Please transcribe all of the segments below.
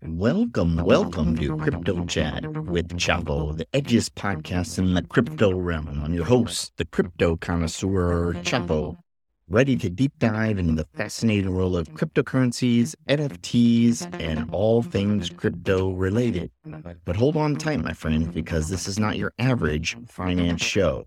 Welcome, welcome to Crypto Chat with Chapo, the edgiest podcast in the crypto realm. I'm your host, the crypto connoisseur Chapo, ready to deep dive into the fascinating world of cryptocurrencies, NFTs, and all things crypto related. But hold on tight, my friend, because this is not your average finance show.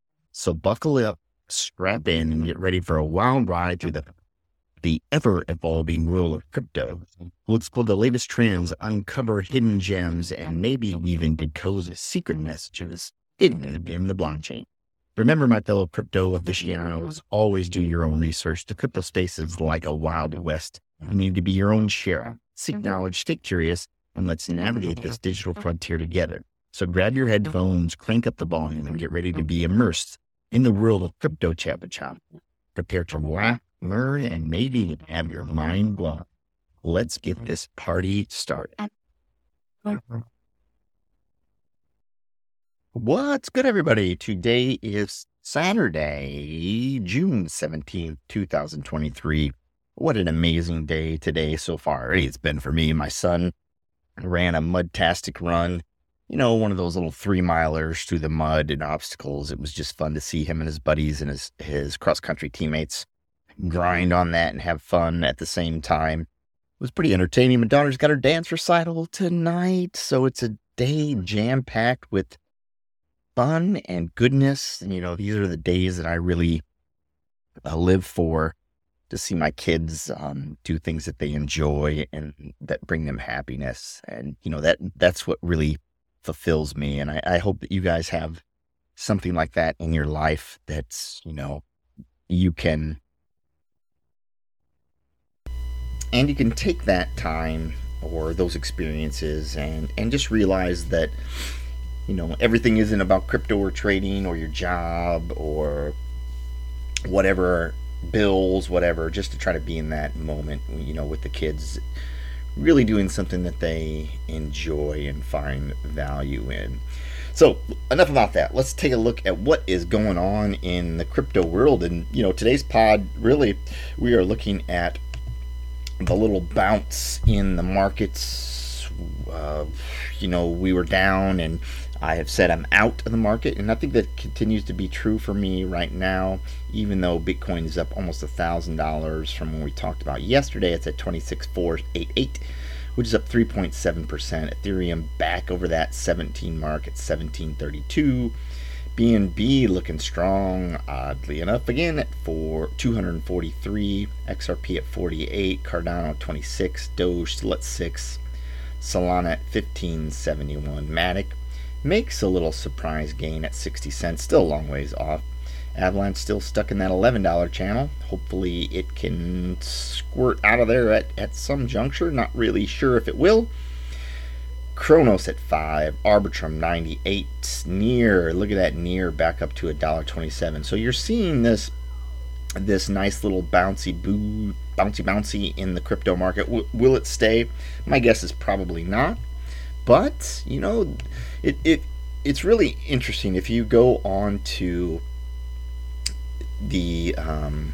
So buckle up, strap in, and get ready for a wild ride through the the ever evolving world of crypto. We'll explore the latest trends, uncover hidden gems, and maybe even decode secret messages hidden in the blockchain. Remember, my fellow crypto aficionados, always do your own research. The crypto space is like a wild west. You need to be your own sheriff. Seek mm-hmm. knowledge, stay curious, and let's navigate this digital frontier together. So grab your headphones, crank up the volume, and get ready to be immersed in the world of crypto chapa chop. Prepare to laugh, learn, and maybe even have your mind blown. Let's get this party started. What's good, everybody? Today is Saturday, June 17th, 2023. What an amazing day today so far. It's been for me. My son ran a mudtastic run you know, one of those little three milers through the mud and obstacles. It was just fun to see him and his buddies and his, his cross country teammates grind on that and have fun at the same time. It was pretty entertaining. My daughter's got her dance recital tonight. So it's a day jam packed with fun and goodness. And, you know, these are the days that I really uh, live for to see my kids um, do things that they enjoy and that bring them happiness. And, you know, that that's what really fulfills me. And I, I hope that you guys have something like that in your life that's, you know, you can and you can take that time or those experiences and and just realize that you know everything isn't about crypto or trading or your job or whatever bills whatever just to try to be in that moment you know with the kids really doing something that they enjoy and find value in. So, enough about that. Let's take a look at what is going on in the crypto world. And, you know, today's pod, really, we are looking at the little bounce in the markets. Uh, you know, we were down, and I have said I'm out of the market. And I think that continues to be true for me right now, even though Bitcoin is up almost a $1,000 from when we talked about yesterday. It's at 26488 which is up 3.7%. Ethereum back over that 17 mark at 1732. BNB looking strong, oddly enough, again at four, 243. XRP at 48. Cardano 26. Doge still at 6. Solana at 1571. Matic makes a little surprise gain at 60 cents, still a long ways off. Avalanche still stuck in that $11 channel. Hopefully it can squirt out of there at, at some juncture. Not really sure if it will. Cronos at 5, Arbitrum 98, near, look at that near back up to $1.27. So you're seeing this this nice little bouncy boo bouncy bouncy in the crypto market. W- will it stay? My guess is probably not. But, you know, it, it it's really interesting if you go on to the um,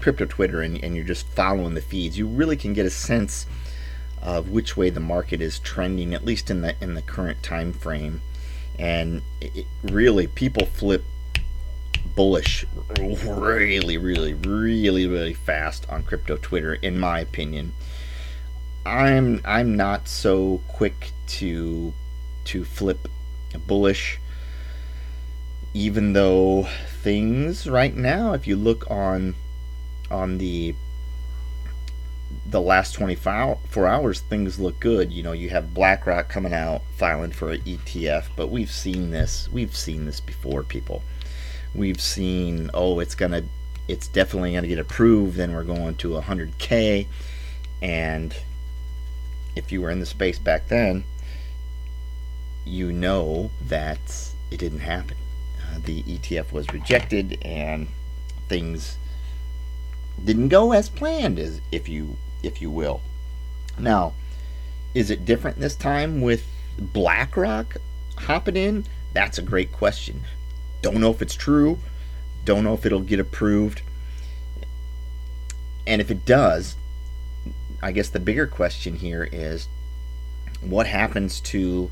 crypto Twitter and, and you're just following the feeds, you really can get a sense of which way the market is trending, at least in the in the current time frame. And it, really, people flip bullish really, really, really, really fast on crypto Twitter, in my opinion. I'm I'm not so quick to to flip bullish even though things right now, if you look on on the the last 24 hours, things look good. You know, you have BlackRock coming out filing for an ETF, but we've seen this. We've seen this before, people. We've seen, oh, it's gonna, it's definitely gonna get approved. Then we're going to 100k, and if you were in the space back then, you know that it didn't happen. Uh, the ETF was rejected and things didn't go as planned, as if you if you will. Now, is it different this time with BlackRock hopping in? That's a great question. Don't know if it's true. Don't know if it'll get approved. And if it does, I guess the bigger question here is what happens to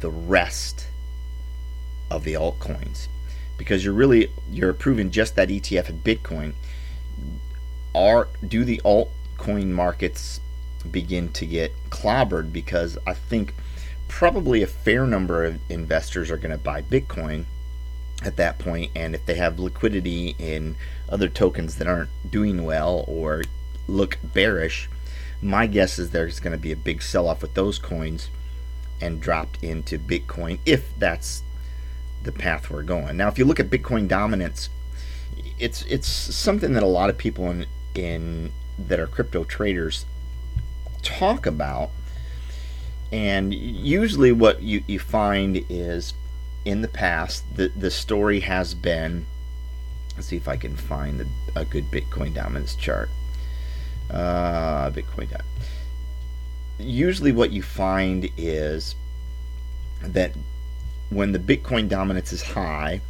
the rest of the altcoins? Because you're really you're approving just that ETF and Bitcoin. Are do the altcoin markets begin to get clobbered because I think probably a fair number of investors are going to buy Bitcoin at that point, and if they have liquidity in other tokens that aren't doing well or look bearish, my guess is there's going to be a big sell off with those coins and dropped into Bitcoin if that's the path we're going. Now, if you look at Bitcoin dominance, it's it's something that a lot of people in in that are crypto traders talk about. And usually, what you, you find is in the past, the, the story has been let's see if I can find the, a good Bitcoin dominance chart. Uh, Bitcoin. Usually, what you find is that when the Bitcoin dominance is high,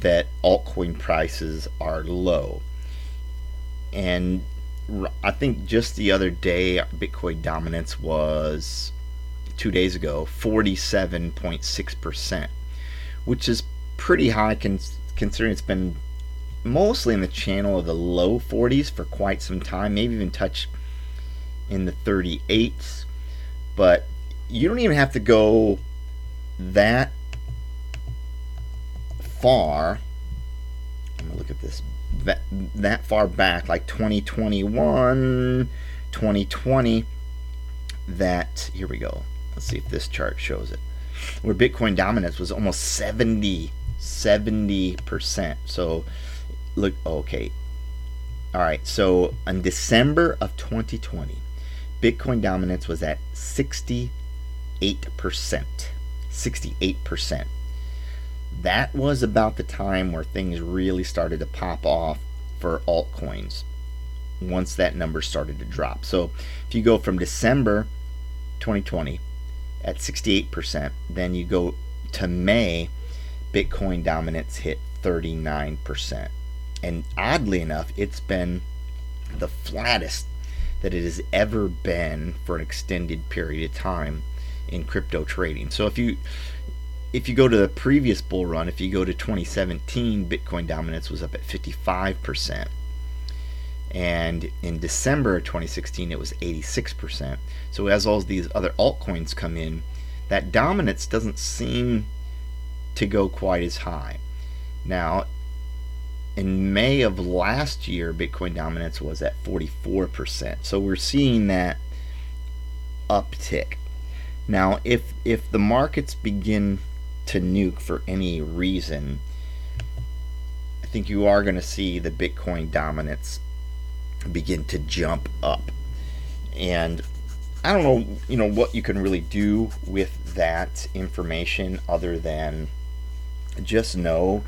that altcoin prices are low. And I think just the other day, Bitcoin dominance was two days ago 47.6%, which is pretty high considering it's been mostly in the channel of the low 40s for quite some time, maybe even touch in the 38s. But you don't even have to go that far. I'm to look at this that, that far back, like 2021, 2020, that, here we go. Let's see if this chart shows it. Where Bitcoin dominance was almost 70, 70%. So, look, okay. All right, so in December of 2020, Bitcoin dominance was at 68%. 68% that was about the time where things really started to pop off for altcoins once that number started to drop. So if you go from December 2020 at 68%, then you go to May, Bitcoin dominance hit 39%. And oddly enough, it's been the flattest that it has ever been for an extended period of time in crypto trading. So if you if you go to the previous bull run, if you go to 2017, Bitcoin dominance was up at 55%. And in December of 2016, it was 86%. So as all these other altcoins come in, that dominance doesn't seem to go quite as high. Now, in May of last year, Bitcoin dominance was at 44%. So we're seeing that uptick. Now, if if the markets begin to nuke for any reason, I think you are going to see the Bitcoin dominance begin to jump up. And I don't know, you know, what you can really do with that information other than just know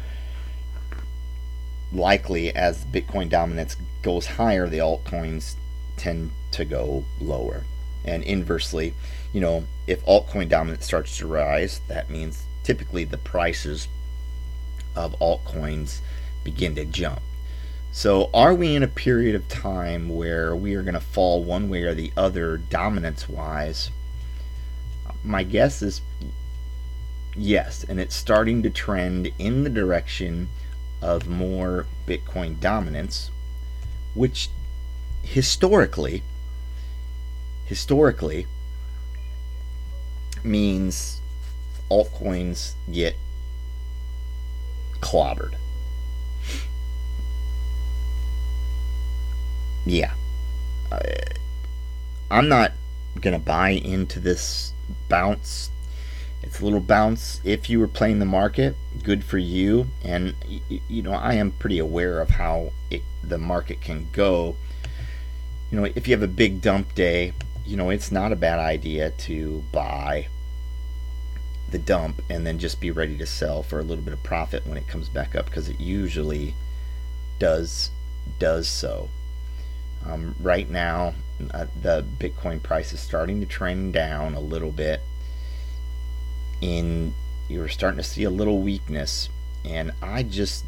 likely as Bitcoin dominance goes higher, the altcoins tend to go lower. And inversely, you know, if altcoin dominance starts to rise, that means typically the prices of altcoins begin to jump. So, are we in a period of time where we are going to fall one way or the other, dominance wise? My guess is yes, and it's starting to trend in the direction of more Bitcoin dominance, which historically, historically means altcoins get clobbered. Yeah. Uh, I'm not going to buy into this bounce. It's a little bounce. If you were playing the market, good for you. And, you know, I am pretty aware of how it, the market can go. You know, if you have a big dump day, you know, it's not a bad idea to buy the dump and then just be ready to sell for a little bit of profit when it comes back up because it usually does does so. Um, right now, uh, the Bitcoin price is starting to trend down a little bit. In you're starting to see a little weakness, and I just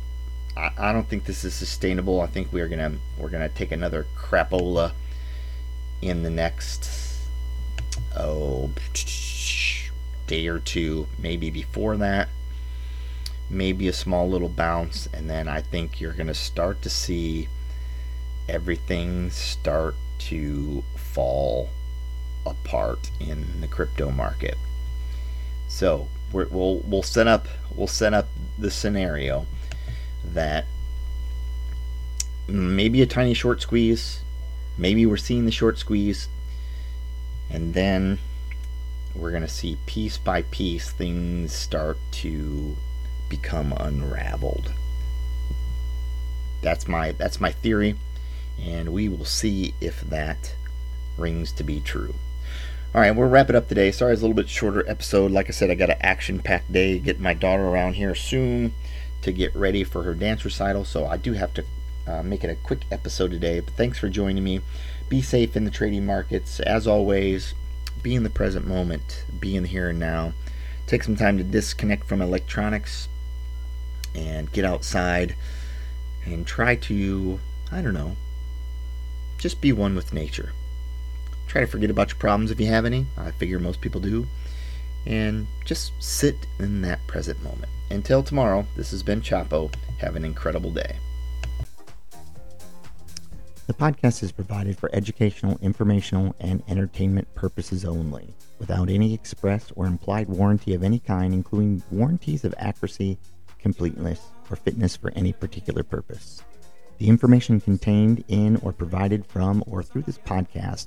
I, I don't think this is sustainable. I think we're gonna we're gonna take another crapola in the next oh day or two, maybe before that. Maybe a small little bounce, and then I think you're gonna start to see everything start to fall apart in the crypto market. So we will we'll set up we'll set up the scenario that maybe a tiny short squeeze, maybe we're seeing the short squeeze, and then we're going to see piece by piece things start to become unraveled. That's my that's my theory, and we will see if that rings to be true. All right, we'll wrap it up today. Sorry, it's a little bit shorter episode. Like I said, I got an action-packed day. Get my daughter around here soon to get ready for her dance recital, so I do have to uh, make it a quick episode today. But thanks for joining me. Be safe in the trading markets. As always, be in the present moment, be in the here and now. Take some time to disconnect from electronics and get outside and try to, I don't know, just be one with nature. Try to forget about your problems if you have any. I figure most people do. And just sit in that present moment. Until tomorrow, this has been Chapo. Have an incredible day. The podcast is provided for educational, informational, and entertainment purposes only, without any express or implied warranty of any kind, including warranties of accuracy, completeness, or fitness for any particular purpose. The information contained in or provided from or through this podcast